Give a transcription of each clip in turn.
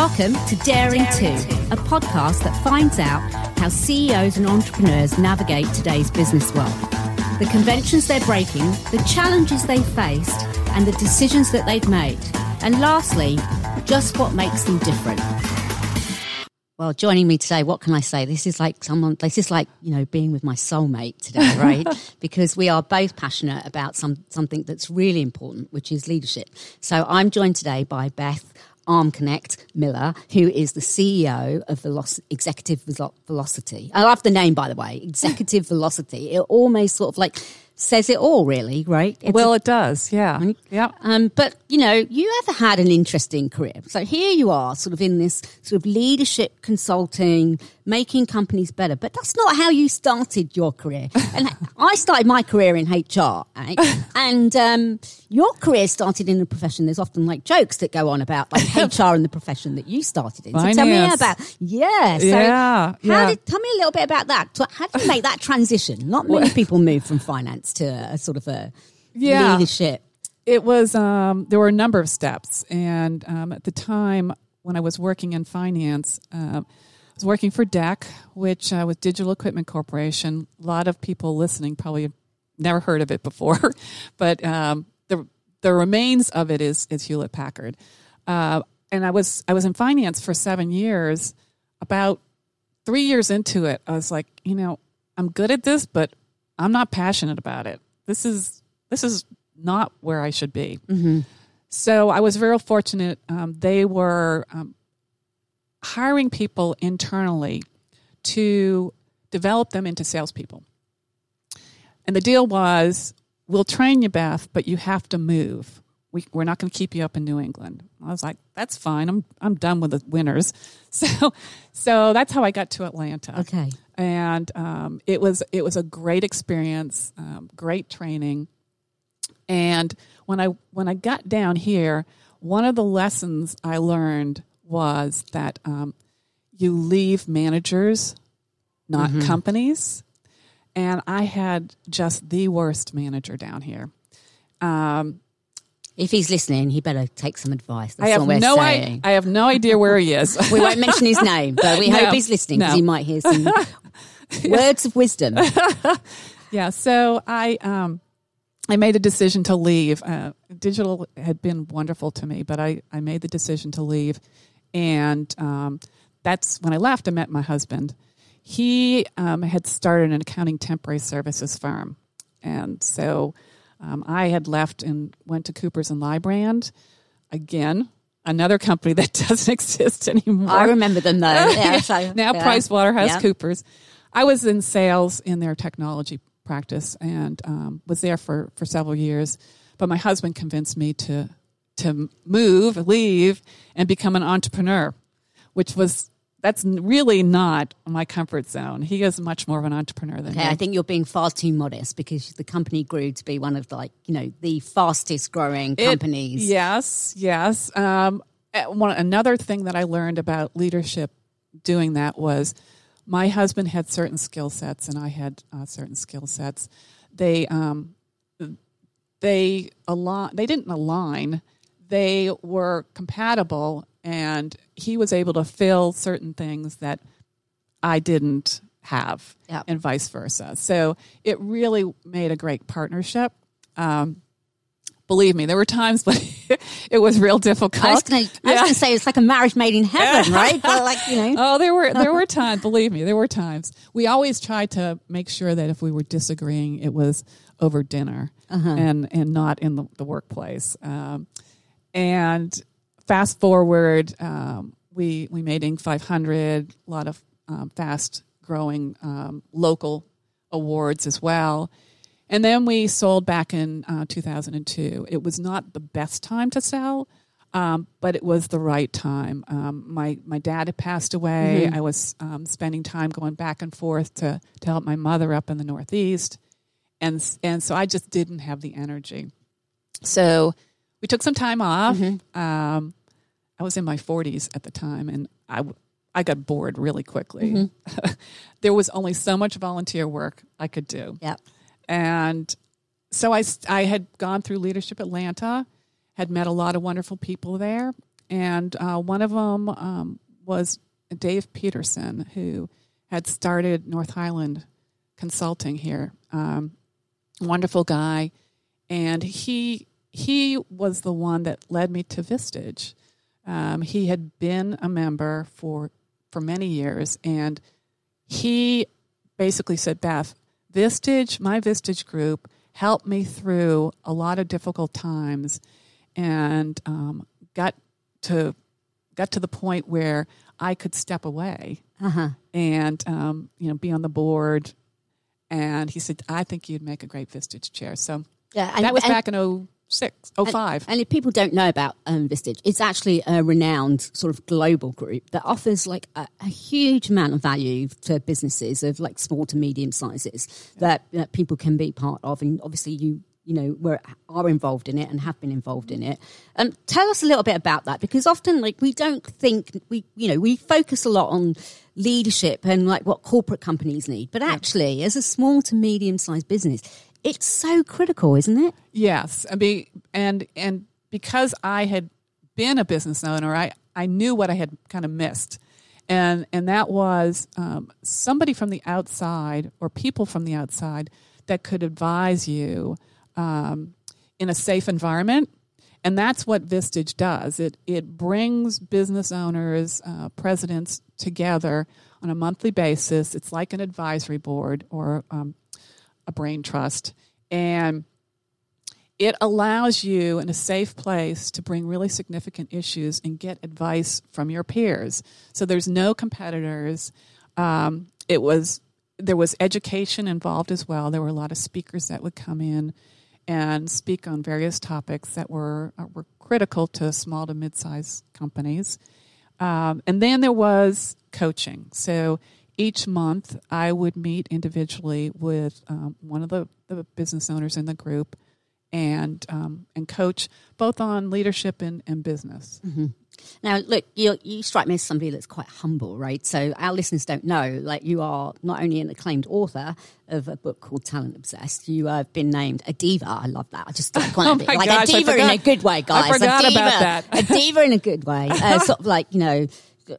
Welcome to Daring, to, a podcast that finds out how CEOs and entrepreneurs navigate today's business world. The conventions they're breaking, the challenges they faced, and the decisions that they've made. And lastly, just what makes them different. Well, joining me today, what can I say? This is like someone, this is like, you know, being with my soulmate today, right? because we are both passionate about some, something that's really important, which is leadership. So I'm joined today by Beth Armknecht Miller, who is the CEO of Veloc- Executive Velocity. I love the name, by the way, Executive Velocity. It almost sort of like says it all, really, right? It's well, a, it does, yeah. Right? Yeah. Um, but, you know, you ever had an interesting career. So here you are, sort of in this sort of leadership consulting, making companies better. But that's not how you started your career. And I started my career in HR, right? and um, your career started in a profession. There's often like jokes that go on about like HR and the profession that you started in. So Finance. tell me about, yeah. So yeah, how yeah. did, tell me a little bit about that. How did you make that transition? Not many people move from finance to a sort of a Yeah. leadership. It was, um, there were a number of steps. And um, at the time when I was working in finance, I was working for DEC, which uh, was Digital Equipment Corporation. A lot of people listening probably have never heard of it before, but um, the, the remains of it is, is Hewlett Packard. Uh, and I was, I was in finance for seven years. About three years into it, I was like, you know, I'm good at this, but I'm not passionate about it. This is this is not where I should be. So I was very fortunate. Um, they were um, hiring people internally to develop them into salespeople. And the deal was, we'll train you, Beth, but you have to move. We, we're not going to keep you up in New England. I was like, that's fine. I'm I'm done with the winters. So so that's how I got to Atlanta Okay. and um, it was it was a great experience, um, great training. And when I when I got down here, one of the lessons I learned was that um, you leave managers, not companies. And I had just the worst manager down here. Um, If he's listening, he better take some advice. That's I have no. I, I have no idea where he is. we won't mention his name, but we No, hope he's listening because no. he might hear some words of wisdom. Yeah, so I um, I made a decision to leave. Uh, digital had been wonderful to me, but I, I made the decision to leave, and um, that's when I left. I met my husband. He um, had started an accounting temporary services firm, and so um, I had left and went to Coopers and Lybrand again. Another company that doesn't exist anymore I remember them though. Yeah, so, now yeah. Price Waterhouse Yeah. Coopers. I was in sales in their technology practice and um, was there for, for several years. But my husband convinced me to to move, leave, and become an entrepreneur, which was that's really not my comfort zone. He is much more of an entrepreneur than Okay, me. I think you're being far too modest because the company grew to be one of like you know the fastest growing It- companies. yes, yes. Um, uh, one another thing that I learned about leadership doing that was my husband had certain skill sets and I had uh, certain skill sets. They um, they align. They didn't align. They were compatible, and he was able to fill certain things that I didn't have, Yep. and vice versa. So it really made a great partnership. Um, believe me, there were times when it was real difficult. I was going to say it's like a marriage made in heaven, right? But like you know, Oh, there were there were times. Believe me, there were times. We always tried to make sure that if we were disagreeing, it was over dinner and and not in the, the workplace. Um, and fast forward, um, we we made Inc. 500. A lot of um, fast growing um, local awards as well. And then we sold back in uh, 2002. It was not the best time to sell, um, but it was the right time. Um, my my dad had passed away. I was um, spending time going back and forth to to help my mother up in the Northeast, and and so I just didn't have the energy. So we took some time off. Um, I was in my 40s at the time, and I I got bored really quickly. there was only so much volunteer work I could do. yeah. And so I, I had gone through Leadership Atlanta, had met a lot of wonderful people there, and uh, one of them um, was Dave Peterson, who had started North Highland Consulting here. Um, wonderful guy, and he he was the one that led me to Vistage. Um, he had been a member for for many years, and he basically said, "Beth, Vistage, my Vistage group, helped me through a lot of difficult times, and um, got to got to the point where I could step away Uh-huh. and um, you know be on the board." And he said, "I think you'd make a great Vistage chair." So Yeah, and- that was back in 06, 05. And if people don't know about um, Vistage, it's actually a renowned sort of global group that offers like a, a huge amount of value to businesses of like small to medium sizes that, that people can be part of. And obviously, you you know were are involved in it and have been involved in it. Um, tell us a little bit about that because often like we don't think we you know we focus a lot on leadership and like what corporate companies need, but actually, as a small to medium sized business. It's so critical, isn't it? Yes, I mean, and and because I had been a business owner, I I knew what I had kind of missed, and and that was um, somebody from the outside or people from the outside that could advise you um, in a safe environment. And that's what Vistage does. It it brings business owners, uh, presidents together on a monthly basis. It's like an advisory board or um, a brain trust, and it allows you in a safe place to bring really significant issues and get advice from your peers. So there's no competitors. Um, it was there was education involved as well. There were a lot of speakers that would come in and speak on various topics that were uh, were critical to small to mid-sized companies. Um, and then there was coaching. So each month, I would meet individually with um, one of the, the business owners in the group and um, and coach both on leadership and, and business. Now, look, you you strike me as somebody that's quite humble, right? So our listeners don't know, like you are not only an acclaimed author of a book called Talent Obsessed, you have been named a diva. I love that. I just like, Oh my like gosh, a diva in a good way, guys. I forgot a diva, about that. a diva in a good way. Uh, sort of like you know.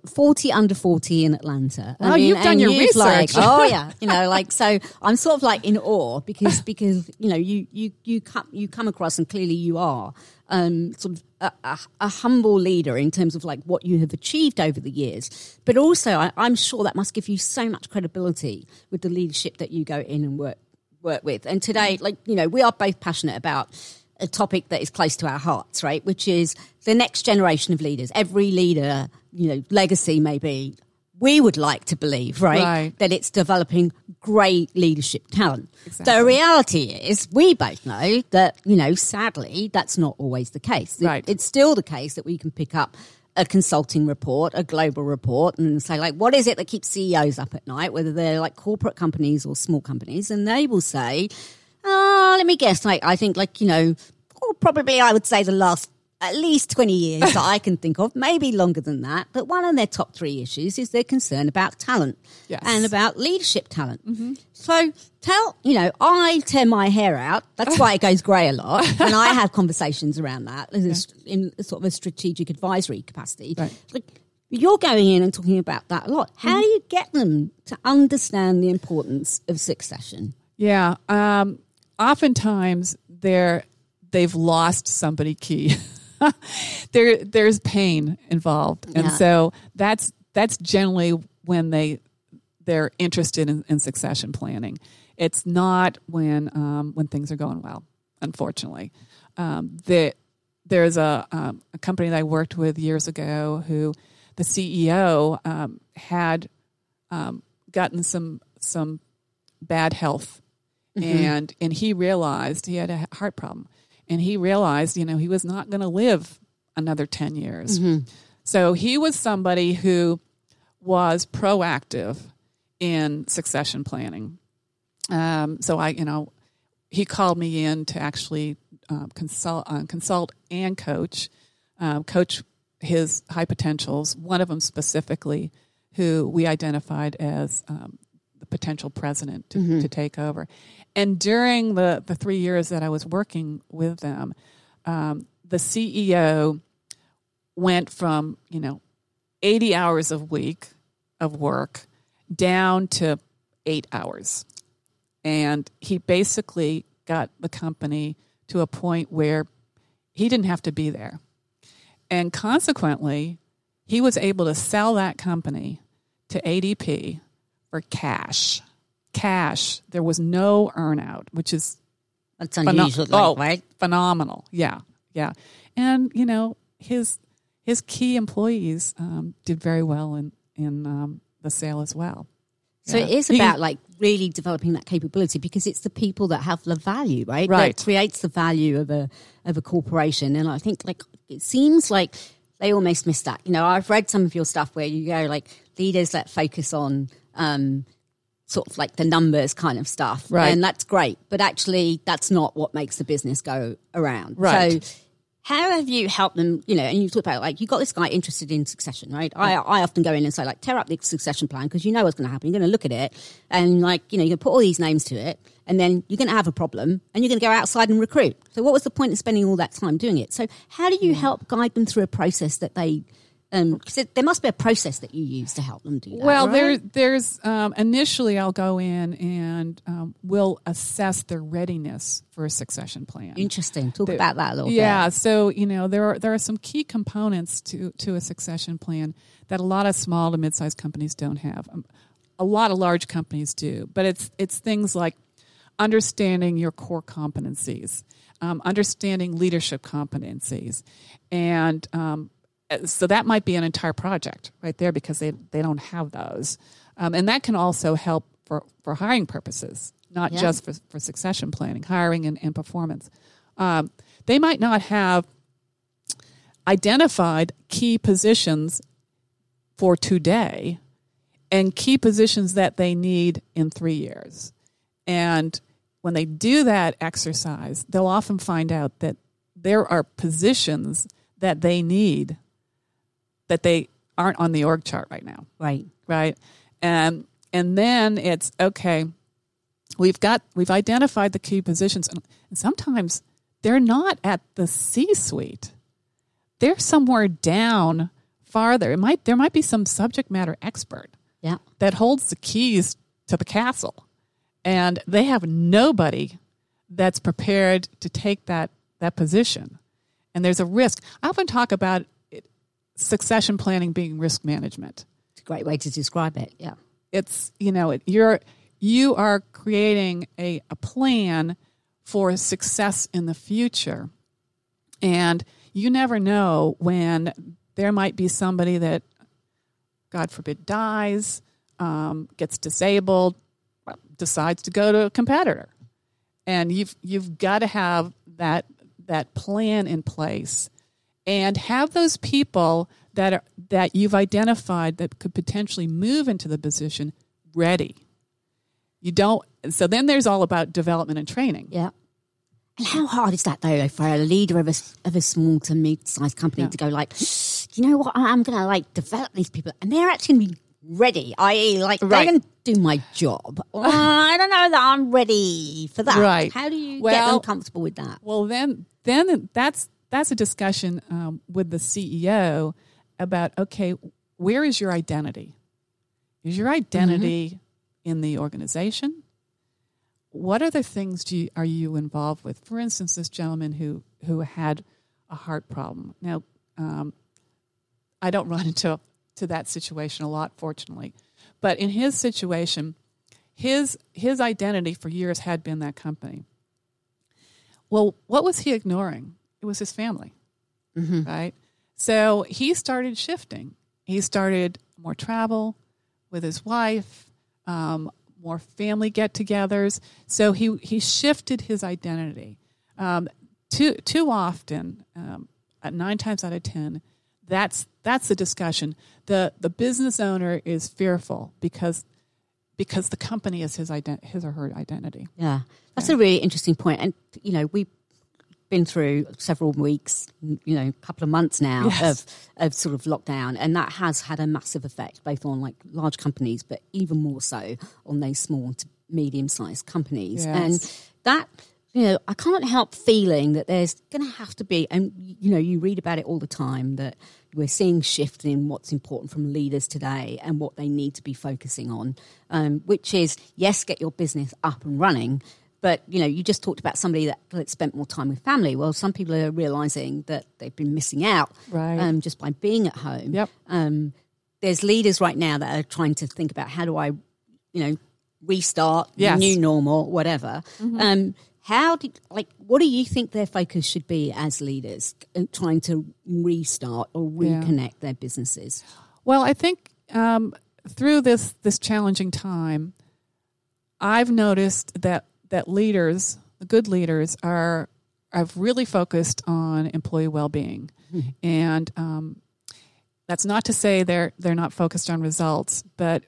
40 under 40 in Atlanta. I Wow, you've done your you've, Like, research. oh yeah, you know, like so. I'm sort of like in awe because because you know you you you come you come across and clearly you are um, sort of a, a, a humble leader in terms of like what you have achieved over the years, but also I, I'm sure that must give you so much credibility with the leadership that you go in and work work with. And today, like you know, we are both passionate about a topic that is close to our hearts, right? Which is the next generation of leaders. Every leader, you know, legacy maybe. We would like to believe, right, Right. that it's developing great leadership talent. Exactly. The reality is, we both know that, you know, sadly, that's not always the case. It- Right. it's still the case that we can pick up a consulting report, a global report, and say, like, what is it that keeps CEOs up at night, whether they're like corporate companies or small companies? And they will say, oh, let me guess, like, I think, like, you know, oh, probably I would say the last at least 20 years that I can think of, maybe longer than that. But one of their top three issues is their concern about talent Yes. and about leadership talent. So tell, you know, I tear my hair out. That's why it goes grey a lot. and I have conversations around that in a- in sort of a strategic advisory capacity. Right. Like, you're going in and talking about that a lot. How do you get them to understand the importance of succession? Yeah. Um, oftentimes they're they've lost somebody key. there there's pain involved, and Yeah. so that's that's generally when they they're interested in, in succession planning. It's not when um, when things are going well. Unfortunately, um, the, there's a um, a company that I worked with years ago who the CEO um, had um, gotten some some bad health and and he realized he had a heart problem. And he realized you know he was not going to live another 10 years. So he was somebody who was proactive in succession planning. Um, so i you know he called me in to actually um, consult uh, consult and coach um, coach his high potentials one of them specifically who we identified as um, the potential president to, to take over. And during the, the three years that I was working with them, um, the CEO went from you know 80 hours a week of work down to eight hours. And he basically got the company to a point where he didn't have to be there. And consequently, he was able to sell that company to ADP for cash. Cash. There was no earnout, which is That's unusual, like, oh, right? phenomenal. Yeah, yeah. And you know his his key employees um, did very well in in um, the sale as well. So Yeah. it is about like really developing that capability because it's the people that have the value, right? Right. That creates the value of a of a corporation. And I think like it seems like they almost missed that. You know, I've read some of your stuff where you go like leaders that focus on um sort of like the numbers kind of stuff. Right. And that's great. But actually that's not what makes the business go around. Right. So how have you helped them, you know, and you talk about like, you got this guy interested in succession, right? I, I often go in and say like, tear up the succession plan because you know what's going to happen. You're going to look at it and like, you know, you're going to put all these names to it and then you're going to have a problem and you're going to go outside and recruit. So what was the point of spending all that time doing it? So how do Hmm. you help guide them through a process that they, um, because there must be a process that you use to help them do that. Well, right? there, there's um, initially I'll go in and um, we'll assess their readiness for a succession plan. interesting. Talk There- about that a little bit. yeah, bit. so you know there are there are some key components to to a succession plan that a lot of small to mid-sized companies don't have. Um, a lot of large companies do, but it's it's things like understanding your core competencies, um, understanding leadership competencies, and um, so that might be an entire project right there because they they don't have those, um, and that can also help for for hiring purposes, not Yeah. just for, for succession planning, hiring and, and performance. Um, they might not have identified key positions for today and key positions that they need in three years. And when they do that exercise, they'll often find out that there are positions that they need that they aren't on the org chart right now. Right. right? And and then it's okay we've got we've identified the key positions and, sometimes they're not at the c suite they're somewhere down farther. It might there might be some subject matter expert Yeah. that holds the keys to the castle and they have nobody that's prepared to take that that position. And there's a risk. I often talk about succession planning being risk management It's a great way to describe it. Yeah. it's you know it, you're you are creating a, a plan for success in the future and you never know when there might be somebody that god forbid dies um, gets disabled decides to go to a competitor and you've you've got to have that that plan in place and have those people that are that you've identified that could potentially move into the position ready. You don't so then there's all about development and training. Yeah. And how hard is that though for a leader of a, of a small to mid-sized company Yeah. to go like, you know what, I'm going to like develop these people and they're actually going to be ready, i.e. like Right. they're going to do my job. I don't know that I'm ready for that. Right. How do you get Well- them comfortable with that? Well then then that's that's a discussion um, with the CEO about okay, where is your identity? Is your identity in the organization? What other things do you, are you involved with? For instance, this gentleman who who had a heart problem. Now, um, I don't run into to that situation a lot, fortunately, but in his situation, his his identity for years had been that company. Well, what was he ignoring? It was his family, right? So he started shifting. He started more travel with his wife, um, more family get-togethers. So he he shifted his identity. Um, too too often, um, nine times out of ten, that's that's the discussion. the The business owner is fearful because because the company is his ident- his or her identity. Yeah, that's a really interesting point. And you know, we've been through several weeks, you know, a couple of months now Yes. of of sort of lockdown, and that has had a massive effect both on like large companies, but even more so on those small to medium sized companies. Yes. And that you know, I can't help feeling that there's going to have to be, and you know, you read about it all the time that we're seeing shift in what's important from leaders today and what they need to be focusing on, um, which is yes, get your business up and running. But you know, you just talked about somebody that, that spent more time with family. Well, some people are realizing that they've been missing out Right. um, just by being at home. Yep. Um, there's leaders right now that are trying to think about how do I, you know, restart, Yes. new normal, whatever. Um, how do like what do you think their focus should be as leaders uh, trying to restart or Yeah. reconnect their businesses? Well, I think um, through this this challenging time, I've noticed that that leaders, the good leaders, are I've really focused on employee well being, and um, that's not to say they're they're not focused on results, but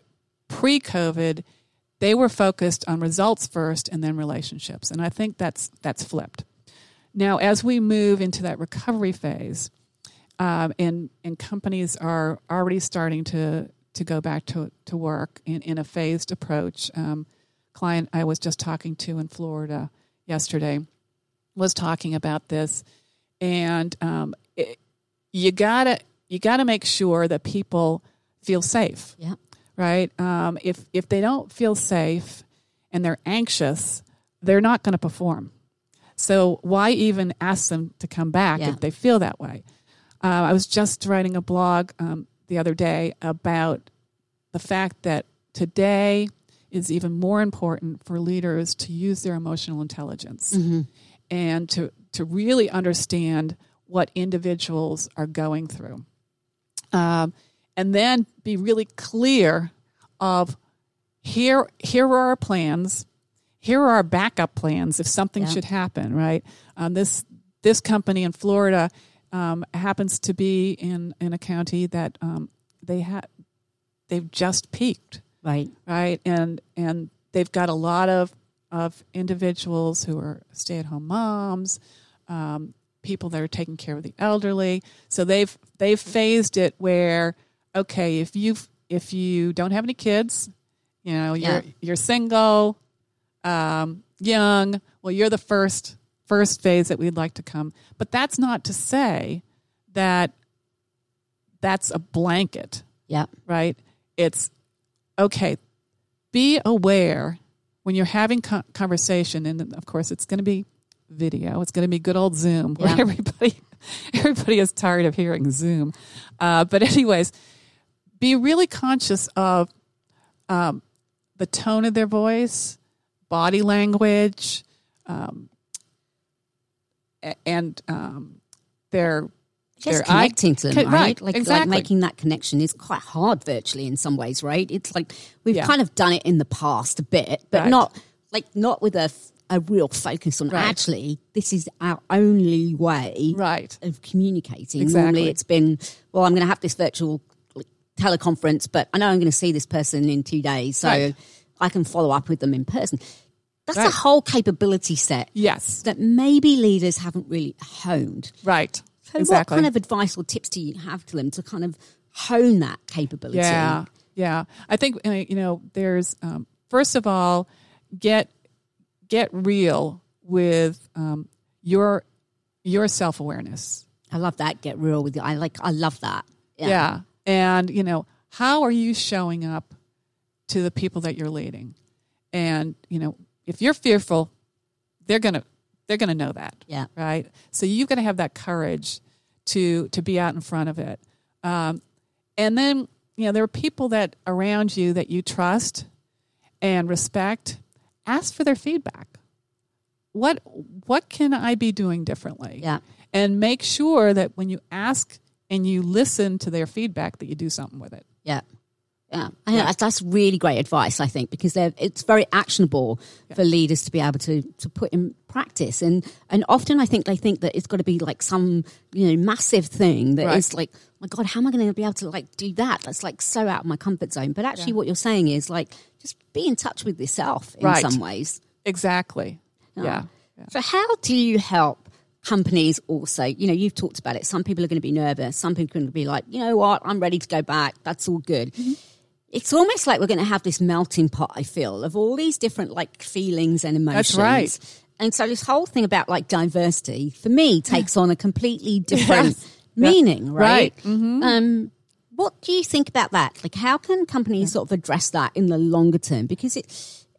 pre COVID, they were focused on results first and then relationships, and I think that's that's flipped. Now, as we move into that recovery phase, um, and and companies are already starting to to go back to to work in, in a phased approach. Um, client I was just talking to in Florida yesterday was talking about this, and um, it, you gotta you gotta make sure that people feel safe, Yeah. right? Um, if if they don't feel safe and they're anxious, they're not going to perform. So why even ask them to come back Yeah. if they feel that way? Uh, I was just writing a blog um, the other day about the fact that today is even more important for leaders to use their emotional intelligence and to, to really understand what individuals are going through. Um, and then be really clear of here, here are our plans. Here are our backup plans if something Yeah. should happen, right? Um, this this company in Florida um, happens to be in, in a county that um, they had they've just peaked, Right. right? And and they've got a lot of of individuals who are stay at home moms, um, people that are taking care of the elderly. So they've they've phased it where okay, if you if you don't have any kids, you know you're Yeah. you're single, um, young. Well, you're the first first phase that we'd like to come. But that's not to say that that's a blanket Yeah. right? It's okay. Be aware when you're having conversation, and of course, it's going to be video. It's going to be good old Zoom, where Yeah. everybody everybody is tired of hearing Zoom. Uh, but anyways, be really conscious of um, the tone of their voice, body language, um, and um, their Just their eye- connecting to them, Co- right? right, Like, like making that connection is quite hard virtually in some ways, right? It's like we've Yeah. kind of done it in the past a bit, but Right. not like not with a a real focus on Right. actually this is our only way right. of communicating. Exactly. Normally it's been, well, I'm going to have this virtual teleconference, but I know I'm going to see this person in two days, so Right. I can follow up with them in person. That's a whole capability set Yes. that maybe leaders haven't really honed. Right. So exactly. what kind of advice or tips do you have to them to kind of hone that capability? Yeah, yeah. I think uh, you know. There's um, first of all, get get real with um, your your self awareness. I love that. Get real with you. I like. I love that. Yeah. and you know how are you showing up to the people that you're leading, and you know if you're fearful, they're gonna they're gonna know that. Yeah. right? So you've got to have that courage to to be out in front of it. Um, and then you know there are people that around you that you trust and respect. Ask for their feedback. What what can I be doing differently? Yeah. and make sure that when you ask and you listen to their feedback, that you do something with it. Yeah. Yeah, I think that's- that's really great advice. I think because they're, it's very actionable for leaders to be able to to put in practice, and and often I think they think that it's got to be like some you know massive thing that is Right. like, my God, how am I going to be able to like do that? That's like so out of my comfort zone. But actually, what you're saying is like just be in touch with yourself in Right. some ways. Exactly. Yeah. yeah. So, how do you help companies also? You know, you've talked about it. Some people are going to be nervous. Some people are going to be like, you know what, I'm ready to go back. That's all good. Mm-hmm. It's almost like we're going to have this melting pot, I feel, of all these different like feelings and emotions. That's right. and so this whole thing about like diversity for me takes on a completely different Yes. meaning, right? Right. Mm-hmm. Um, what do you think about that? Like, how can companies sort of address that in the longer term? Because it,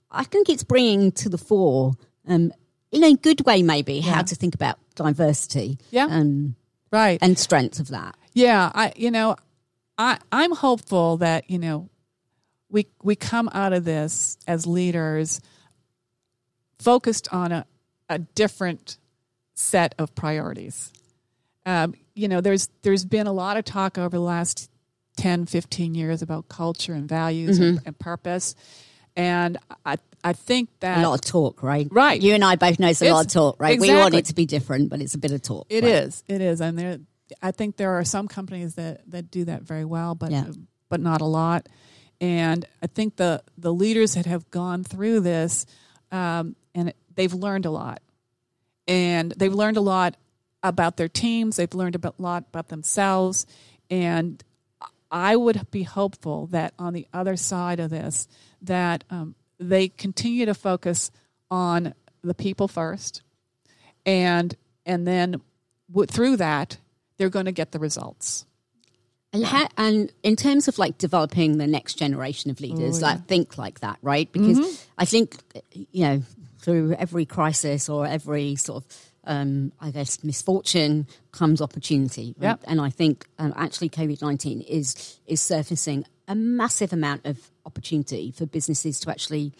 I think it's bringing to the fore, um, in a good way, maybe how to think about diversity, Yeah. um, Right. and strength of that. Yeah, I you know, I I'm hopeful that, you know, we we come out of this as leaders focused on a, a different set of priorities. Um, you know, there's there's been a lot of talk over the last 10, 15 years about culture and values and, and purpose. And I I think that A lot of talk, right? Right. You and I both know it's a lot of talk, right? We want it to be different, but it's a bit of talk. It right? is. It is, and there. I think there are some companies that that do that very well, but Yeah. but not a lot. And I think the the leaders that have gone through this, um, and it, they've learned a lot, and they've learned a lot about their teams. They've learned a lot about themselves, and I would be hopeful that on the other side of this, that um, they continue to focus on the people first, and and then w- through that they're going to get the results. And, ha- and in terms of like developing the next generation of leaders, Oh, like think like that, right? Because Mm-hmm. I think, you know, through every crisis or every sort of, um, I guess, misfortune comes opportunity. Right? Yep. And I think um, actually COVID 19 is, is surfacing a massive amount of opportunity for businesses to actually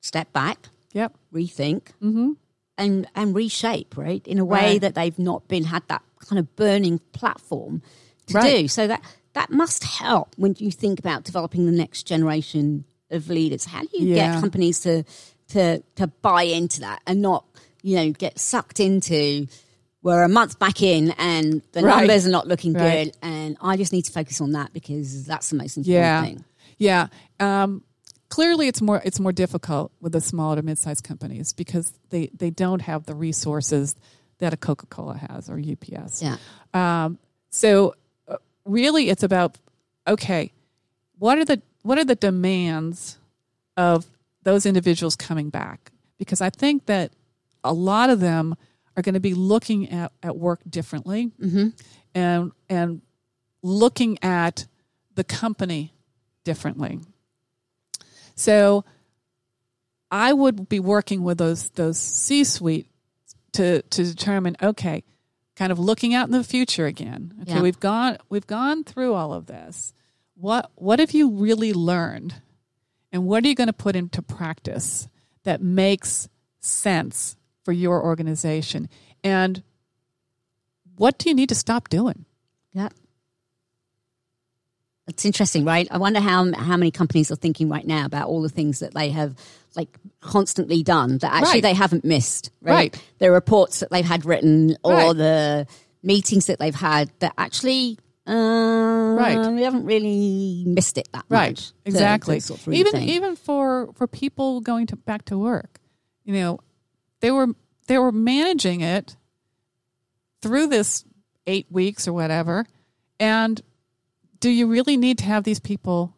step back, Yep. rethink, and and reshape, right, in a way Right. that they've not been had that kind of burning platform to Right. do. So that that must help when you think about developing the next generation of leaders. How do you Yeah. get companies to to to buy into that and not you know get sucked into we're a month back in and the Right. numbers are not looking Right. good and I just need to focus on that because that's the most important Yeah. thing. Yeah. Um, clearly, it's more it's more difficult with the small to mid sized companies because they they don't have the resources that a Coca Cola has or UPS. Yeah. Um, so really, it's about okay, what are the what are the demands of those individuals coming back? Because I think that a lot of them are going to be looking at, at work differently mm-hmm. and and looking at the company differently. So I would be working with those those C suite to to determine okay, kind of looking out in the future again. Okay, Yeah. we've gone we've gone through all of this. What what have you really learned? And what are you going to put into practice that makes sense for your organization? And what do you need to stop doing? Yeah. It's interesting, right? I wonder how how many companies are thinking right now about all the things that they have like constantly done that actually Right. they haven't missed, right? Right. The reports that they've had written or Right. the meetings that they've had that actually uh, Right. we haven't really missed it that right much. to- exactly to sort of even even for for people going to back to work you know they were they were managing it through this eight weeks or whatever and do you really need to have these people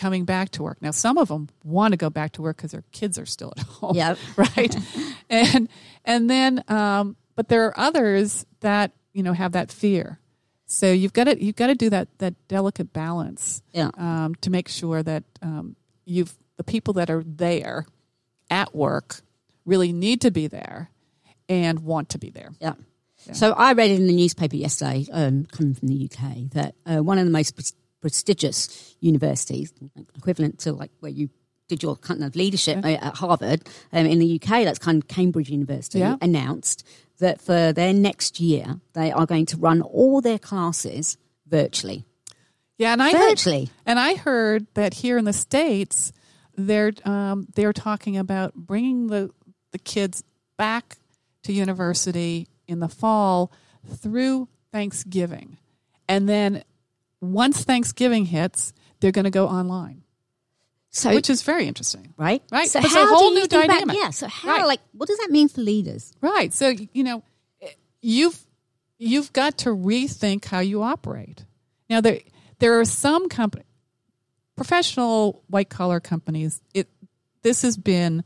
coming back to work now some of them want to go back to work because their kids are still at home Yep. right and and then um but there are others that you know have that fear so you've got to you've got to do that that delicate balance Yeah. um, to make sure that um, you've the people that are there at work really need to be there and want to be there. Yeah. So I read in the newspaper yesterday, um, coming from the UK, that uh, one of the most prestigious universities, equivalent to like where you did your kind of leadership uh, at Harvard um, in the UK, that's kind of Cambridge University, Yeah. announced that for their next year they are going to run all their classes virtually. Yeah, and I heard, Virtually. and I heard that here in the states, they're um, they're talking about bringing the the kids back to university in the fall through Thanksgiving, and then once Thanksgiving hits, they're going to go online, So which is very interesting. right, Right. So It's a whole new think about- dynamic. yeah. So how Right. like what does that mean for leaders? Right. So you know, you've you've got to rethink how you operate. Now there there are some company professional white collar companies. It this has been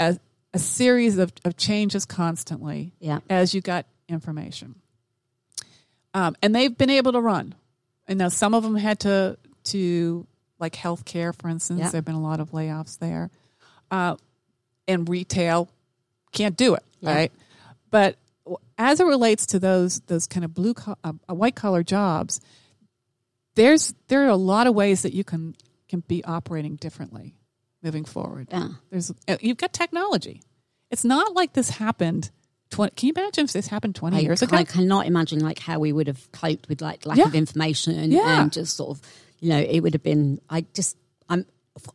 a, a series of, of changes constantly Yeah. as you got information. Um, and they've been able to run. And now some of them had to, to like healthcare, for instance, Yeah. there have been a lot of layoffs there. Uh, and retail can't do it, Yeah. right? But as it relates to those those kind of blue co- uh, uh, white collar jobs, there's there are a lot of ways that you can can be operating differently moving forward. Yeah. There's uh, you've got technology. It's not like this happened. 20, can you imagine if this happened twenty I, years ago? I cannot imagine like how we would have coped with like lack Yeah. of information Yeah. and just sort of, you know, it would have been. I just, I'm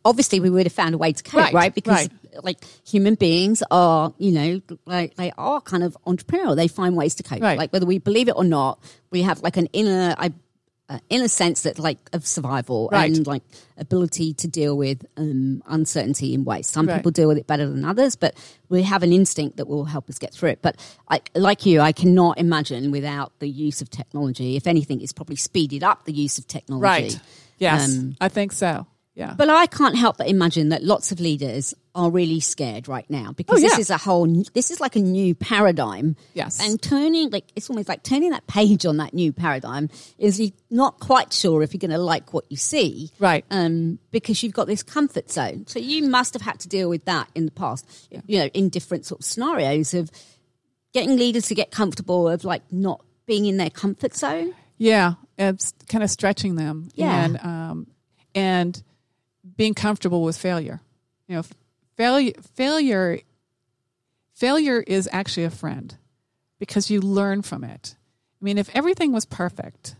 obviously we would have found a way to cope, Right, right? Because right. like human beings are, you know, like they are kind of entrepreneurial. They find ways to cope. Right. Like whether we believe it or not, we have like an inner, I, uh, a sense that like of survival Right. and like ability to deal with um, uncertainty in ways. Some Right. people deal with it better than others, but we have an instinct that will help us get through it. But I, like you, I cannot imagine without the use of technology. If anything, it's probably speeded up the use of technology. right. Yes, Um, I think so. Yeah. But I can't help but imagine that lots of leaders are really scared right now because Oh, this is a whole, this is like a new paradigm. Yes. And turning, like, it's almost like turning that page on that new paradigm is you're not quite sure if you're going to like what you see. Right. Um, because you've got this comfort zone. So you must have had to deal with that in the past, Yeah. you know, in different sort of scenarios of getting leaders to get comfortable of like not being in their comfort zone. Yeah, it's kind of stretching them. Yeah. and um, and being comfortable with failure. You know, failure failure failure is actually a friend because you learn from it. I mean, if everything was perfect,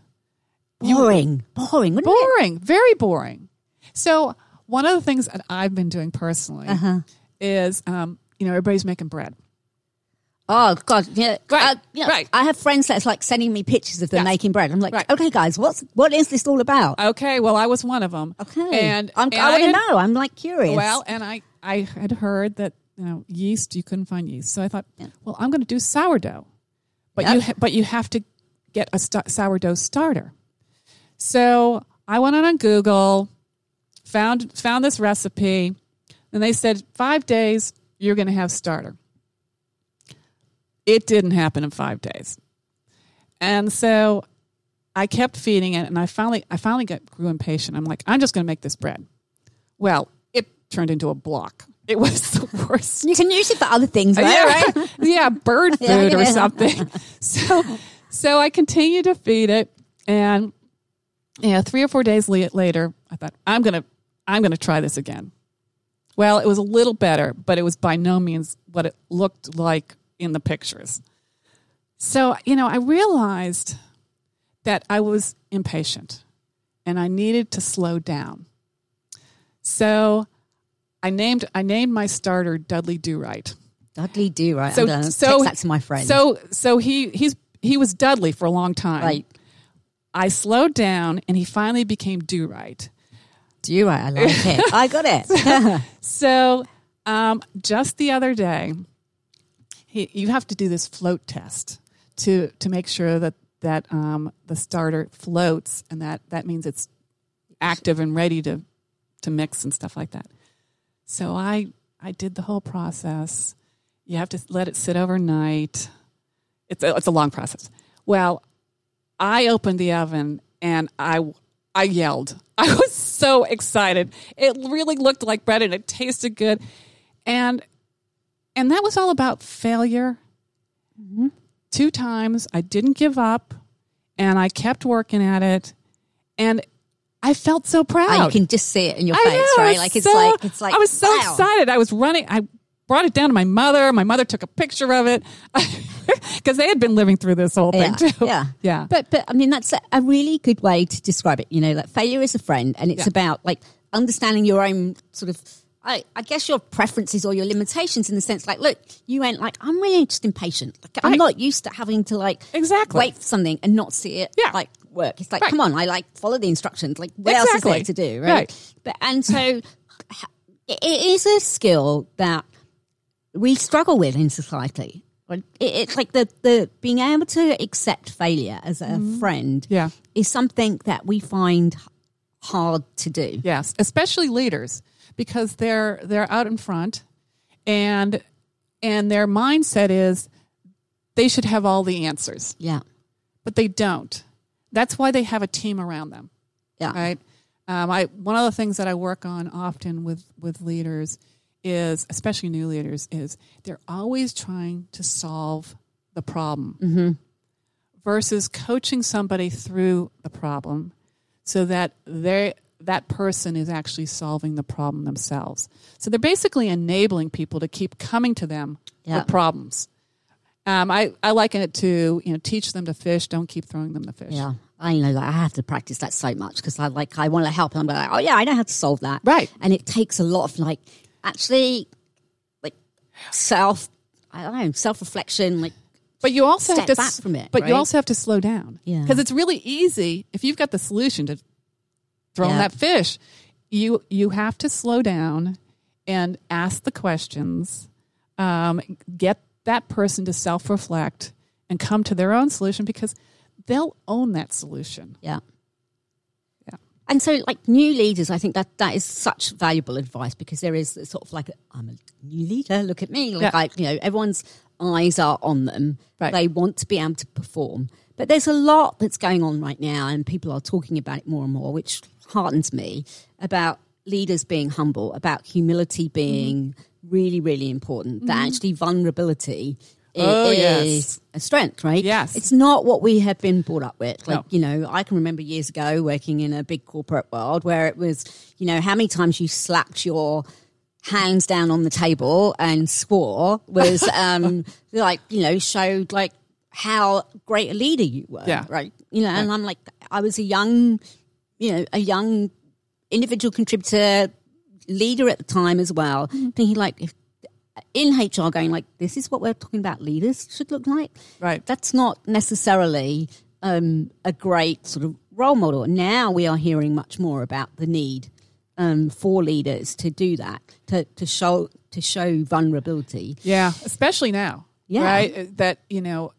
Boring. Boring, wouldn't it? boring, very boring. So one of the things that I've been doing personally Uh-huh. is, um, you know, everybody's making bread. Oh God, yeah, Right, uh, yeah. right. I have friends that's like sending me pictures of them making bread. I'm like, Right. okay, guys, what's what is this all about? Okay, well, I was one of them. Okay, and, I'm, and I want to know. I'm like curious. Well, and I, I had heard that you know yeast you couldn't find yeast, so I thought, well, I'm going to do sourdough, but Yep. you ha- but you have to get a st- sourdough starter. So I went on Google, found found this recipe, and they said five days you're going to have starter. It didn't happen in five days, and so I kept feeding it, and I finally I finally got grew impatient. I'm like, I'm just going to make this bread. Well, it turned into a block. It was the worst. you can use it for other things, right? yeah, right. yeah, bird food Yeah, or something. So, so I continued to feed it, and yeah, three or four days later, I thought I'm gonna I'm gonna try this again. Well, it was a little better, but it was by no means what it looked like in the pictures. So, you know, I realized that I was impatient and I needed to slow down. So I named I named my starter Dudley Do Right. Dudley do right. So I'm so text that my friend. So so he he's he was Dudley for a long time. right, I slowed down and he finally became Do Right. do right. I like it. I got it. So um, just the other day, he, you have to do this float test to to make sure that that um, the starter floats, and that that means it's active and ready to to mix and stuff like that. So I I did the whole process. You have to let it sit overnight. It's a, it's a long process. Well, I opened the oven and I I yelled. I was so excited. It really looked like bread and it tasted good. And and that was all about failure. Two times I didn't give up and I kept working at it and I felt so proud. Oh, you can just see it in your I face, know, right? Like it's so- like it's like I was so wow. excited. I was running. I brought it down to my mother. My mother took a picture of it because they had been living through this whole Yeah, thing too. yeah, yeah. But but I mean that's a, a really good way to describe it. You know, like failure is a friend, and it's Yeah. about like understanding your own sort of. I, I guess your preferences or your limitations in the sense like look you went like i'm really just impatient like i'm Right. not used to having to like Exactly. wait for something and not see it Yeah. like work it's like Right. come on i like follow the instructions like what else is there Exactly. to do right, Right. but and so it it is a skill that we struggle with in society. It- It's like the, the being able to accept failure as a mm-hmm. friend Yeah. is something that we find hard to do. Yes, especially leaders because they're they're out in front and and their mindset is they should have all the answers, Yeah. but they don't. That's why they have a team around them, Yeah. right? Um, I one of the things that I work on often with with leaders is, especially new leaders, is they're always trying to solve the problem versus coaching somebody through the problem so that they that person is actually solving the problem themselves. So they're basically enabling people to keep coming to them Yeah. with problems. Um, I, I liken it to you know teach them to fish, don't keep throwing them the fish. Yeah. I know that I have to practice that so much because I like I want to help and I'm like, oh yeah, I know how to solve that. Right. And it takes a lot of like actually like self I don't know, self reflection, like But you also Step have to back from it, But you also have to slow down. Yeah. Because it's really easy if you've got the solution to throw in Yeah. that fish. You you have to slow down and ask the questions. Um, get that person to self reflect and come to their own solution because they'll own that solution. Yeah. Yeah. And so, like new leaders, I think that that is such valuable advice because there is sort of like, I'm a new leader. Look at me. Like Yeah. I, you know, everyone's eyes are on them. Right. They want to be able to perform. But there's a lot that's going on right now, and people are talking about it more and more, which heartens me about leaders being humble, about humility being really, really important. That actually vulnerability Oh, is yes. a strength, right? Yes. It's not what we have been brought up with. Like, No. you know, I can remember years ago working in a big corporate world where it was, you know, how many times you slapped your hands down on the table and swore was um like, you know, showed like how great a leader you were. Yeah. Right. You know, and I'm like I was a young, you know, a young individual contributor leader at the time as well, thinking like if in HR going like, this is what we're talking about leaders should look like Right. that's not necessarily um, a great sort of role model. Now we are hearing much more about the need um, for leaders to do that, to, to show to show vulnerability. Yeah, especially now. Yeah. Right? That, you know,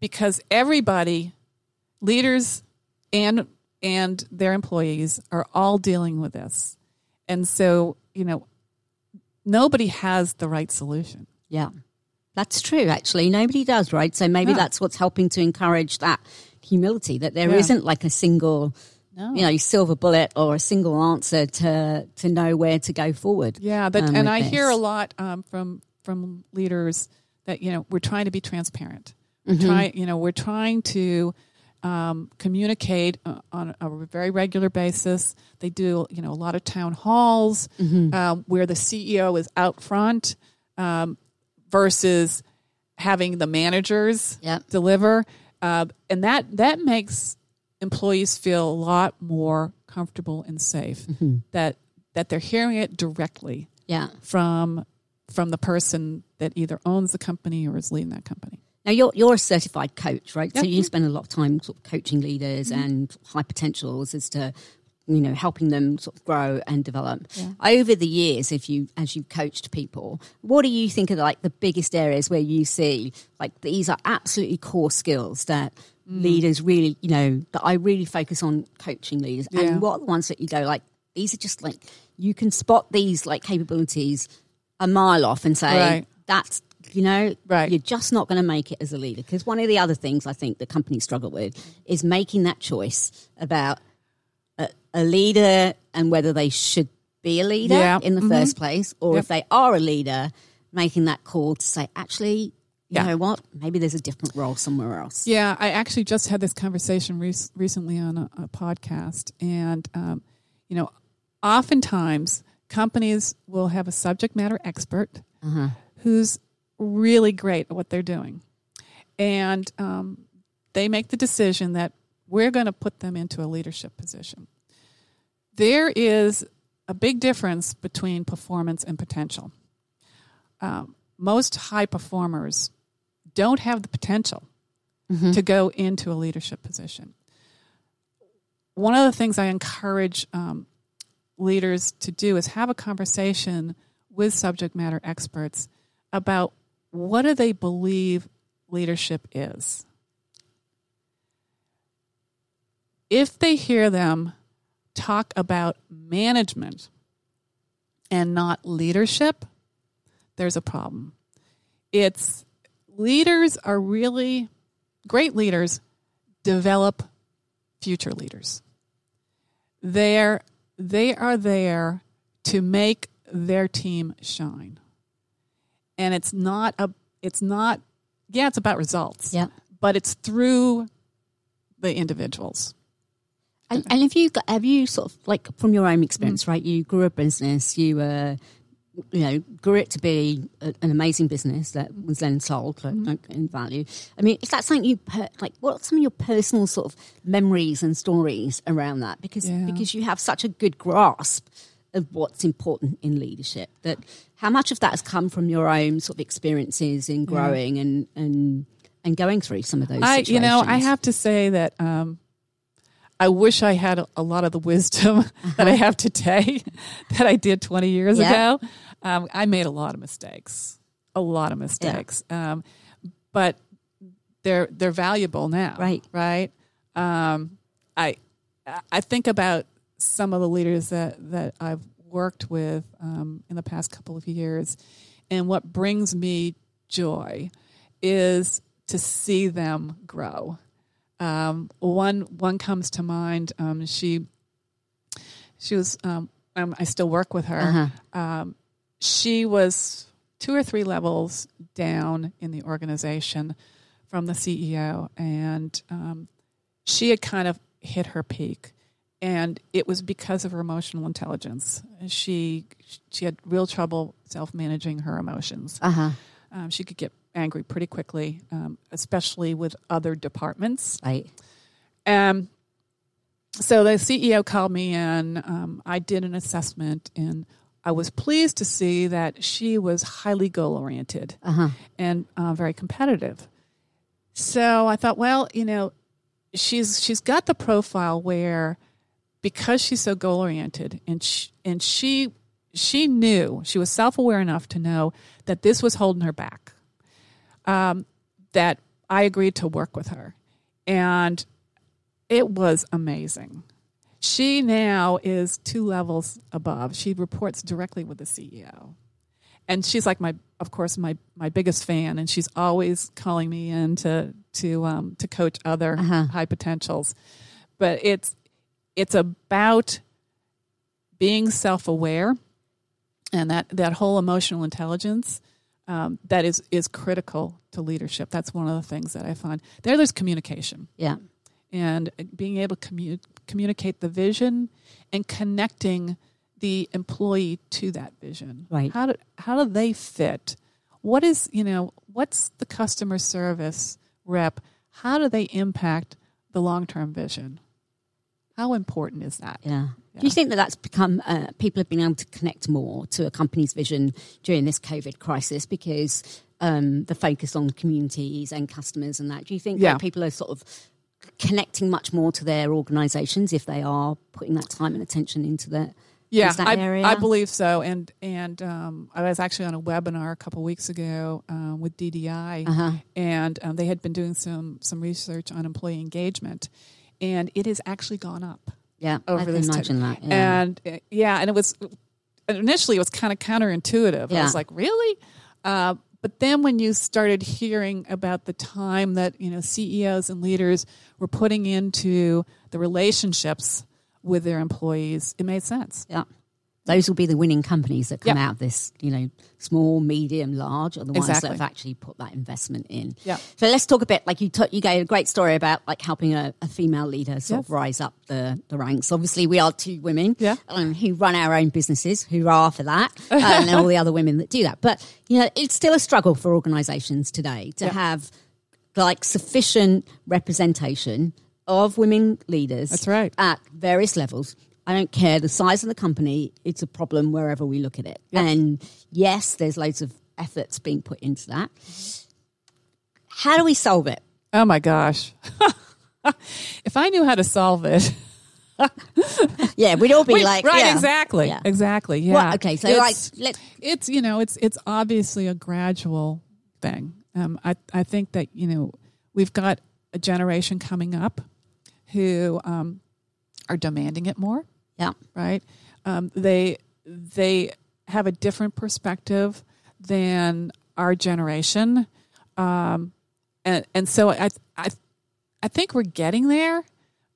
because everybody, leaders and and their employees are all dealing with this. And so, you know, nobody has the right solution. Yeah, that's true. Actually, nobody does, right? So maybe No. that's what's helping to encourage that humility. That there Yeah. not like a single. No. You know, silver bullet or a single answer to to know where to go forward. Yeah, but um, and I hear a lot um, from from leaders that you know we're trying to be transparent. Mm-hmm. We're trying, you know, we're trying to um, communicate uh, on a very regular basis. They do, you know, a lot of town halls Mm-hmm. um, where the CEO is out front um, versus having the managers Yep. deliver, uh, and that that makes employees feel a lot more comfortable and safe Mm-hmm. that that they're hearing it directly Yeah. from from the person that either owns the company or is leading that company. Now you're you're a certified coach, right? So you spend a lot of time sort of coaching leaders mm-hmm. and high potentials as to you know helping them sort of grow and develop. Over the years, if you as you've coached people, what do you think are like the biggest areas where you see like these are absolutely core skills that mm. leaders really you know that I really focus on coaching leaders, Yeah. and what are the ones that you go like these are just like you can spot these like capabilities a mile off and say Right. that's you know Right. you're just not going to make it as a leader because one of the other things i think the companies struggle with is making that choice about a, a leader and whether they should be a leader Yeah. in the first place or Yep. if they are a leader making that call to say actually you Yeah. know what maybe there's a different role somewhere else Yeah, I actually just had this conversation rec- recently on a, a podcast, and um, you know, oftentimes companies will have a subject matter expert who's really great at what they're doing, and um, they make the decision that we're going to put them into a leadership position. There is a big difference between performance and potential. Um, most high performers don't have the potential to go into a leadership position. One of the things I encourage um, leaders to do is have a conversation with subject matter experts about what do they believe leadership is. If they hear them talk about management and not leadership, there's a problem it's leaders are really great leaders develop future leaders. They're they are there to make their team shine. And it's not a it's not yeah, it's about results. Yeah. But it's through the individuals. And, and have you got, have you sort of like from your own experience, mm. right? You grew a business, you were you know, grew it to be a, an amazing business that was then sold like, mm. like, in value. I mean, is that something you per, like? What are some of your personal sort of memories and stories around that? Because Yeah. because you have such a good grasp of what's important in leadership. That how much of that has come from your own sort of experiences in growing and and and going through some of those. I, you know, I have to say that um, I wish I had a, a lot of the wisdom that I have today that I did 20 years Uh-huh. Yeah. ago. Um, I made a lot of mistakes, a lot of mistakes, um, but they're they're valuable now, Right. Right. Um, I I think about some of the leaders that that I've worked with um, in the past couple of years, and what brings me joy is to see them grow. Um, one one comes to mind. Um, she she was. Um, um, I still work with her. Um, she was two or three levels down in the organization from the CEO, and um, she had kind of hit her peak, and it was because of her emotional intelligence. She she had real trouble self managing her emotions. uh-huh. Um, she could get angry pretty quickly, um, especially with other departments. right. Um, so the CEO called me in. Um, I did an assessment, and I was pleased to see that she was highly goal oriented Uh-huh. and uh, very competitive. So I thought, well, you know, she's she's got the profile where because she's so goal oriented, and she, and she she knew she was self aware enough to know that this was holding her back. Um, that I agreed to work with her, and it was amazing. She now is two levels above. She reports directly with the CEO. And she's like my, of course, my, my biggest fan, and she's always calling me in to to um, to coach other high potentials. But it's it's about being self aware, and that that whole emotional intelligence um, that is is critical to leadership. That's one of the things that I find. There, there's communication Yeah. and being able to commu- communicate the vision and connecting the employee to that vision. Right. How do how do they fit? What is you know what's the customer service rep? How do they impact the long term vision? How important is that? Yeah. Do you think that that's become uh, people have been able to connect more to a company's vision during this COVID crisis because um, the focus on communities and customers and that? Do you think Yeah. that people are sort of connecting much more to their organisations if they are putting that time and attention into that? Yeah, that I, area? I believe so. And and um, I was actually on a webinar a couple weeks ago um, with DDI, Uh-huh. and um, they had been doing some some research on employee engagement, and it has actually gone up. Yeah, over I can this time. imagine that. Yeah. And uh, yeah, and it was initially it was kind of counterintuitive. Yeah. I was like, really? Uh, but then when you started hearing about the time that you know CEOs and leaders were putting into the relationships with their employees, it made sense. yeah. Those will be the winning companies that come Yep. out of this, you know, small, medium, large, are the ones Exactly. that have actually put that investment in. Yep. So let's talk a bit. Like you, t- you gave a great story about like helping a, a female leader sort of rise up the, the ranks. Obviously, we are two women Yeah. um, who run our own businesses. Hurrah for that, uh, and all the other women that do that. But you know, it's still a struggle for organisations today to Yep. have like sufficient representation of women leaders. That's right. At various levels. I don't care the size of the company, it's a problem wherever we look at it. And yes, there's loads of efforts being put into that. How do we solve it? Oh my gosh. if I knew how to solve it. Yeah, we'd all be Wait, like, right, yeah. exactly. Yeah. Exactly. Yeah. Well, okay, so It's- like, it's you know it's it's obviously a gradual thing. Um, I I think that you know we've got a generation coming up who um, are demanding it more. Yeah, Right? Um, they they have a different perspective than our generation, um, and and so I I I think we're getting there.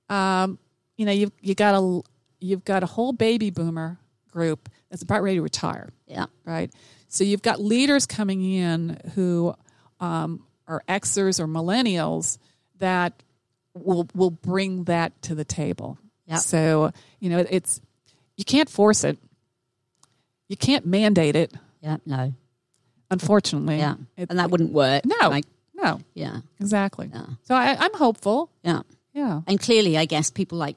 Um, you know, you've you got a you've got a whole baby boomer group that's about ready to retire, Yeah. right? So you've got leaders coming in who um, are Xers or millennials that will will bring that to the table. Yep. So you know, it's you can't force it, you can't mandate it. Yeah. No. Unfortunately, Yeah. It- and that wouldn't work. no, Like, no, yeah. exactly. Yeah. So I, I'm hopeful. Yeah. Yeah, And clearly, I guess people like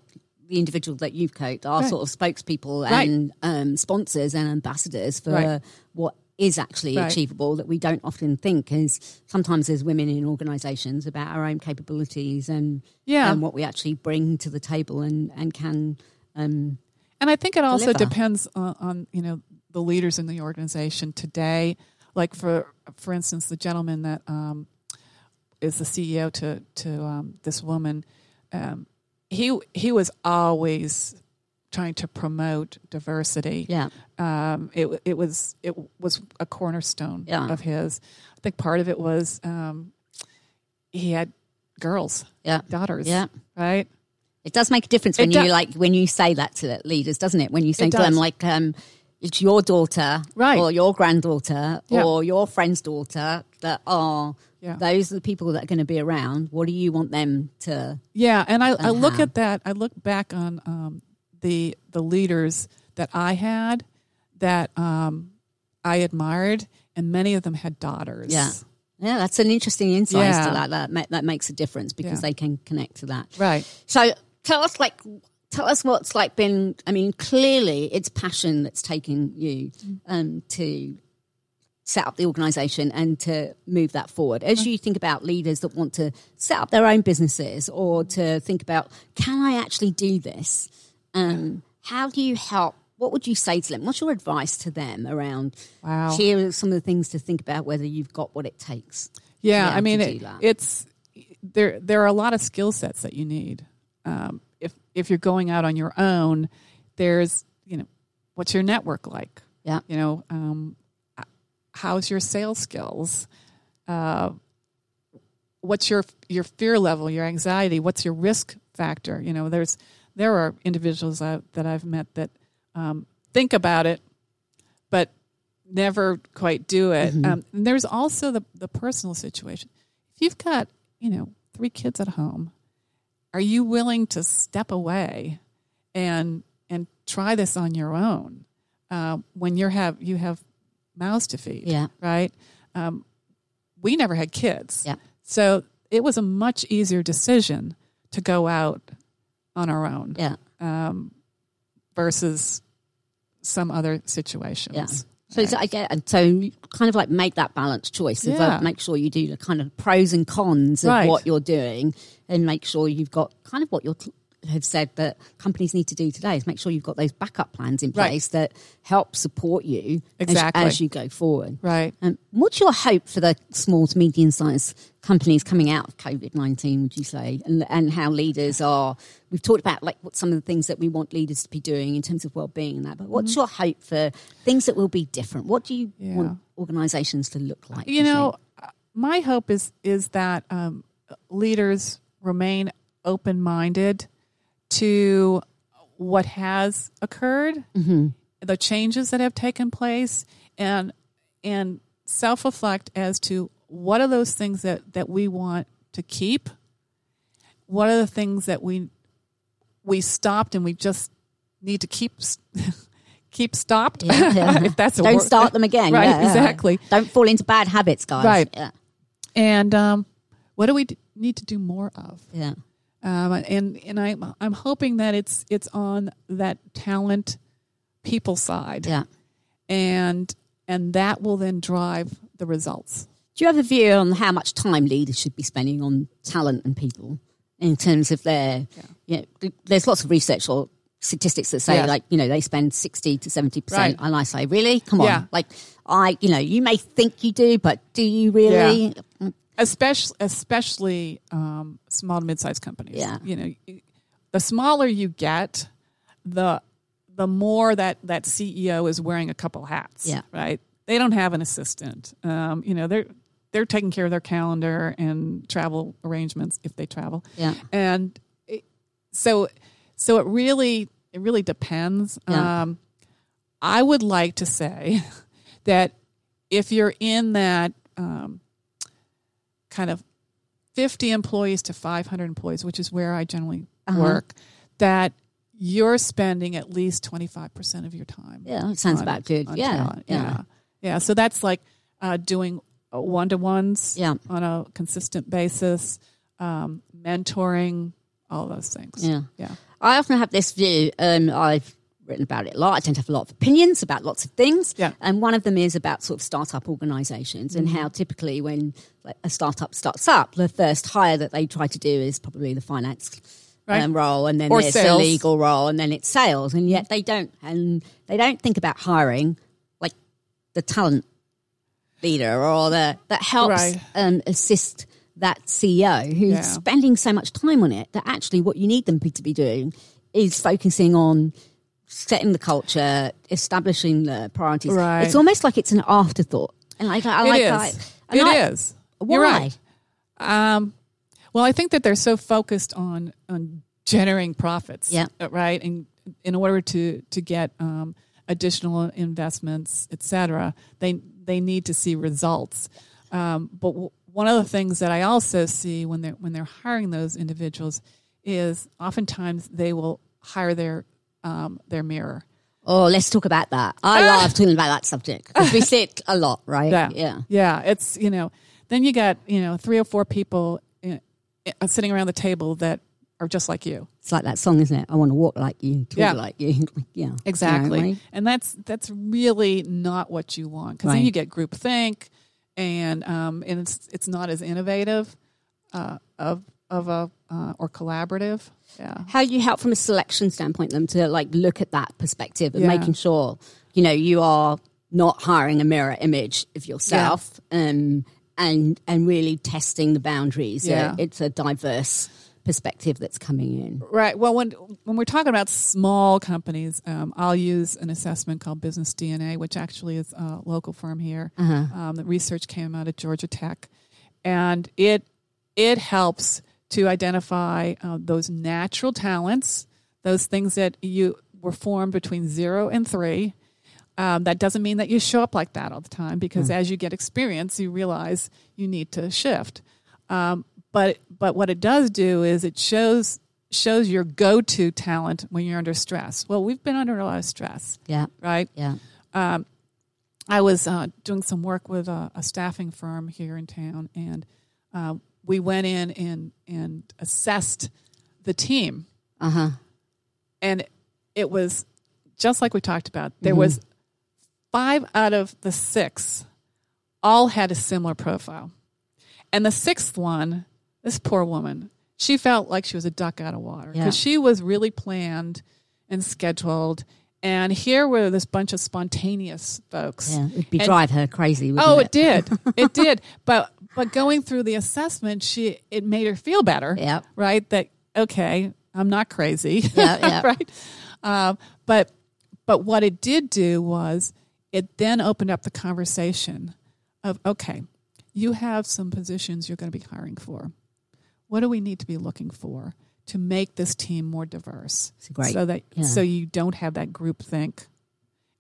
the individual that you've coached are Right. sort of spokespeople Right. and um, sponsors and ambassadors for Right. what is actually Right. achievable that we don't often think is sometimes as women in organisations about our own capabilities and Yeah. and what we actually bring to the table and and can um, And I think it also Deliver. depends on, on you know the leaders in the organization today. Like for for instance, the gentleman that um, is the CEO to to um, this woman, um, he he was always trying to promote diversity. yeah Um, it it was it was a cornerstone Yeah. of his. I think part of it was um, he had girls, yeah daughters, Yeah. right. It does make a difference when you like when you say that to leaders, doesn't it? When you say to them like, um, "It's your daughter, Right. or your granddaughter, Yeah. or your friend's daughter that are Yeah. those are the people that are going to be around. What do you want them to? Yeah, and I, I look Uh-huh. at that. I look back on um, the the leaders that I had that um, I admired, and many of them had daughters. Yeah, yeah, that's an interesting insight Yeah. to that. That ma- that makes a difference because Yeah. they can connect to that. right. So tell us like tell us what's like been I mean clearly it's passion that's taken you um to set up the organization and to move that forward. As you think about leaders that want to set up their own businesses or to think about can I actually do this? Um how do you help what would you say to them? What's your advice to them around Wow. here are some of the things to think about whether you've got what it takes? Yeah, I mean, it, it's there. There are a lot of skill sets that you need. Um, if if you're going out on your own, there's you know, what's your network like? Yeah. You know, um, how's your sales skills? Uh, what's your your fear level, your anxiety? What's your risk factor? You know, there's there are individuals uh, that I've met that um, think about it, but never quite do it. Um, and there's also the the personal situation. If you've got you know three kids at home, are you willing to step away and and try this on your own uh, when you have you have mouths to feed? Yeah. right. Um, we never had kids, Yeah. so it was a much easier decision to go out on our own Yeah. um, versus some other situations. Yeah. So it's- I get, and so kind of like make that balanced choice. Of, uh, Yeah. make sure you do the kind of pros and cons of Right. what you're doing, and make sure you've got kind of what you have said that companies need to do today is make sure you've got those backup plans in Right. place that help support you as- Exactly. as, you go forward. Right. Um, what's your hope for the small to medium sized companies coming out of COVID 19, would you say? And, and how leaders are, we've talked about like what some of the things that we want leaders to be doing in terms of well being and that, but what's your hope for things that will be different? What do you Mm-hmm. Yeah. want organizations to look like? you know, think? uh, my hope is is that um, leaders remain open minded to what has occurred, the changes that have taken place, and and self reflect as to what are those things that that we want to keep. What are the things that we we stopped and we just need to keep keep stopped? Yeah, yeah. if that's Don't word. start them again. right? Yeah, exactly. Don't fall into bad habits, guys. Right. And um, what do we d- need to do more of? Yeah. Um, and and I'm I'm hoping that it's it's on that talent people side, Yeah. and and that will then drive the results. Do you have a view on how much time leaders should be spending on talent and people in terms of their, you know, there's lots of research or statistics that say Yeah. like, you know, they spend 60 to 70%. Right. And I say, really? Come on. Yeah. Like I, you know, you may think you do, but do you really? Especially especially um, small to mid-sized companies. Yeah. you know, the smaller you get, the the more that that CEO is wearing a couple hats. Yeah. right. they don't have an assistant. Um, you know, they're they're taking care of their calendar and travel arrangements if they travel. Yeah. And it, so so it really it really depends. Yeah. Um, I would like to say that if you're in that um, kind of 50 employees to 500 employees, which is where I generally Uh-huh. work, that you're spending at least 25% of your time. Yeah, sounds on- about good. Yeah, yeah. yeah. Yeah. So that's like uh, doing one to ones Yeah. on a consistent basis, um, mentoring, all those things. Yeah. Yeah. I often have this view, um, I've written about it a lot. I tend to have a lot of opinions about lots of things. Yeah. And one of them is about sort of startup organizations and how typically when like, a startup starts up, the first hire that they try to do is probably the finance Right. um, role and then Or there's sales. the legal role and then it's sales. And yet they don't and they don't think about hiring like the talent leader or the that helps Right. um, assist that CEO who's Yeah. spending so much time on it that actually what you need them to be doing is focusing on setting the culture, establishing the priorities. Right. It's almost like it's an afterthought. And like I It like is. I, It I- is. Why? You're right. Um, well, I think that they're so focused on on generating profits, Yeah. uh, right, and in order to to get um, additional investments, et cetera, they they need to see results. Um, but w- one of the things that I also see when they're when they're hiring those individuals is oftentimes they will hire their um, their mirror. Oh, let's talk about that. I love talking about that subject because we see it a lot, right? Yeah. Yeah. Yeah. It's, you know, then you got, you know, three or four people in, in, sitting around the table that are just like you. It's like that song, isn't it? I want to walk like you, talk Yeah. like you. yeah. Exactly. You know, right? And that's, that's really not what you want. Cause Right. then you get group think and, um, and it's, it's not as innovative, uh, of, of a, uh, or collaborative. Yeah. How you help from a selection standpoint them to like look at that perspective and Yeah. making sure, you know, you are not hiring a mirror image of yourself um, and and really testing the boundaries. Yeah. Uh, it's a diverse perspective that's coming in. Right. Well, when when we're talking about small companies, um, I'll use an assessment called Business DNA, which actually is a local firm here. Um, the research came out of Georgia Tech, and it it helps to identify uh, those natural talents, those things that you were formed between zero and three. Um, that doesn't mean that you show up like that all the time because as you get experience, you realize you need to shift. Um, but but what it does do is it shows shows your go to talent when you're under stress. Well, we've been under a lot of stress, Yeah. right? Yeah. I was uh, doing some work with a, a staffing firm here in town, and uh, we went in and and assessed the team, Uh huh. and it was just like we talked about. There was five out of the six all had a similar profile, and the sixth one, this poor woman, she felt like she was a duck out of water because Yeah. she was really planned and scheduled. And here were this bunch of spontaneous folks. Yeah. It'd be And- drive her crazy. Oh, it? it did. It did. But but going through the assessment, she it made her feel better. Yep. Right. That okay, I'm not crazy. Yeah, yeah. right. Um, but but what it did do was it then opened up the conversation of okay, you have some positions you're going to be hiring for. What do we need to be looking for to make this team more diverse? So that Yeah. so you don't have that group think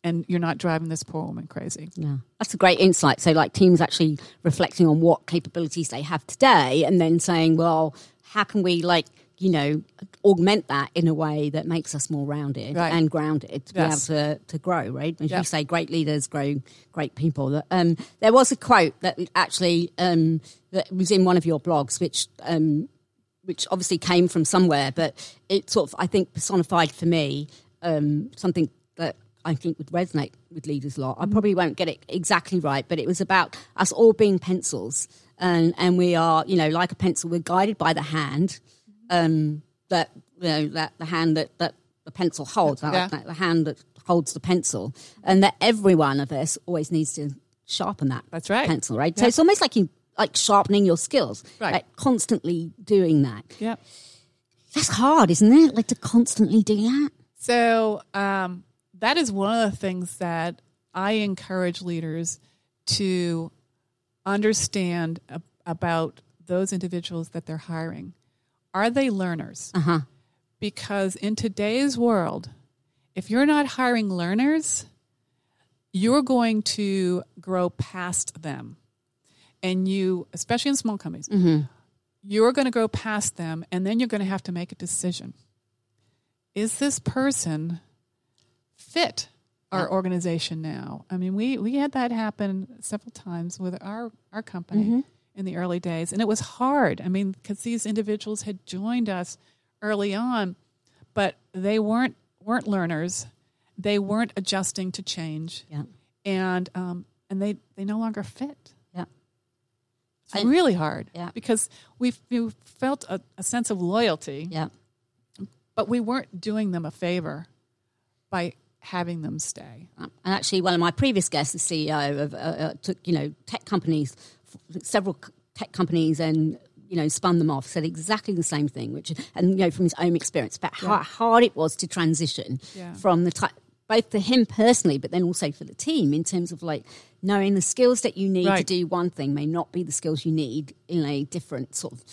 and you're not driving this poor woman crazy. Yeah, that's a great insight. So, like teams actually reflecting on what capabilities they have today, and then saying, "Well, how can we like you know augment that in a way that makes us more rounded Right. and grounded to Yes. be able to to grow?" Right? As Yeah. you say, great leaders grow great people. Um, there was a quote that actually um, that was in one of your blogs, which. Um, which obviously came from somewhere, but it sort of, I think, personified for me um, something that I think would resonate with leaders a lot. I probably won't get it exactly right, but it was about us all being pencils, and and we are, you know, like a pencil. We're guided by the hand um, that you know that the hand that that the pencil holds, Yeah. like the hand that holds the pencil, and that every one of us always needs to sharpen that. That's right. pencil, right? So it's almost like you like sharpening your skills, Right. Like constantly doing that. Yep. That's hard, isn't it? Like to constantly do that. So um, that is one of the things that I encourage leaders to understand a- about those individuals that they're hiring. Are they learners? Uh-huh. Because in today's world, if you're not hiring learners, you're going to grow past them. And you, especially in small companies, mm-hmm. you're going to grow past them, and then you're going to have to make a decision. Is this person fit our uh-huh. organization now? I mean, we, we had that happen several times with our, our company mm-hmm. in the early days, and it was hard. I mean, because these individuals had joined us early on, but they weren't weren't learners. They weren't adjusting to change, Yeah. and um, and they they no longer fit. Yeah. It's really hard Yeah. because we we felt a, a sense of loyalty, Yeah. but we weren't doing them a favor by having them stay. And actually, one of my previous guests, the CEO of uh, uh, took you know tech companies, several tech companies, and you know spun them off. Said exactly the same thing, which and you know from his own experience about how hard it was to transition Yeah. from the type. Both for him personally, but then also for the team, in terms of like knowing the skills that you need to do one thing may not be the skills you need in a different sort of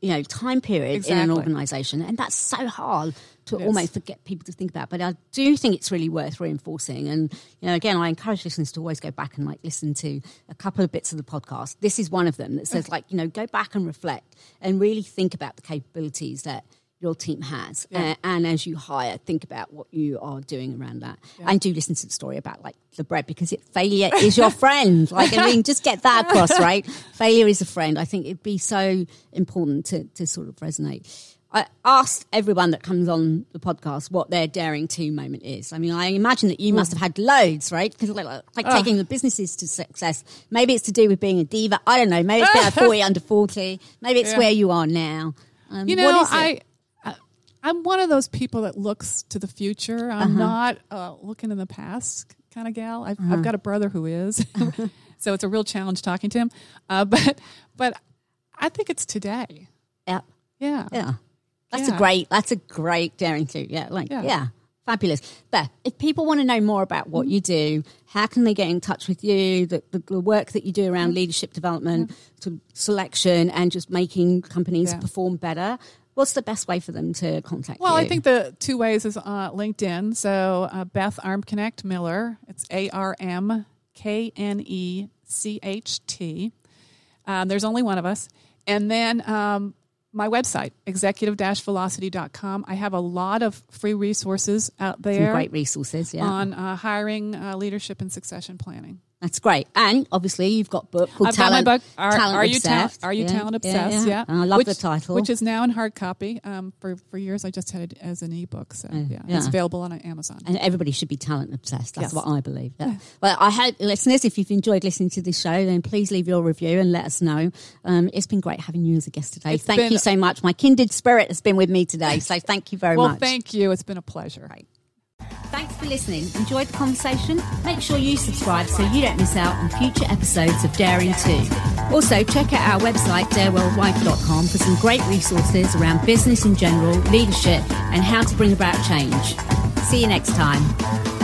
you know time period in an organization. And that's so hard to Yes. almost forget people to think about. But i do think it's really worth reinforcing. And you know again i encourage listeners to always go back and like listen to a couple of bits of the podcast. This is one of them that says like you know go back and reflect and really think about the capabilities that your team has Yeah. uh, and as you hire think about what you are doing around that and do listen to the story about like the bread because it, failure is your friend like i mean just get that across right failure is a friend i think it'd be so important to, to sort of resonate I asked everyone that comes on the podcast what their daring to moment is. I mean, I imagine that you must have had loads, right? Because like, like taking the businesses to success. Maybe it's to do with being a diva. I don't know. Maybe it's being a 40 under 40. Maybe it's Yeah. where you are now. Um, You know, what is it? I, I I'm one of those people that looks to the future. I'm Uh-huh. not uh, looking in the past kind of gal. I've, Uh-huh. I've got a brother who is, so it's a real challenge talking to him. Uh, but but I think it's today. yeah. Yeah. Yeah. That's Yeah. a great, that's a great daring to. Yeah. Like, Yeah. yeah. Fabulous. But if people want to know more about what you do, how can they get in touch with you? The, the, the work that you do around leadership development, to selection, and just making companies Yeah. perform better. What's the best way for them to contact Well, you? I think the two ways is uh, LinkedIn. So uh, Beth Armknecht Miller. It's A R M K N E C H T. Um, there's only one of us. And then um, my website, executive-velocity.com. I have a lot of free resources out Some there great resources. Yeah. on uh, hiring, uh, leadership, and succession planning. That's great. And obviously, you've got book called I've got Talent, my book. Are, Talent are you ta- Obsessed. are you Yeah, talent obsessed? Yeah, And I love which, the title. which is now in hard copy. Um, for for years, I just had it as an ebook. So yeah, yeah. it's available on Amazon. and everybody should be talent obsessed. That's Yes. what I believe. Yeah. Well, I hope listeners, if you've enjoyed listening to this show, then please leave your review and let us know. Um, it's been great having you as a guest today. It's thank been- you so much. My kindred spirit has been with me today, so thank you very well, much. thank you. It's been a pleasure. Thanks for listening. Enjoyed the conversation? Make sure you subscribe so you don't miss out on future episodes of Daring 2. Also, check out our website, dareworldwide.com, for some great resources around business in general, leadership, and how to bring about change. See you next time.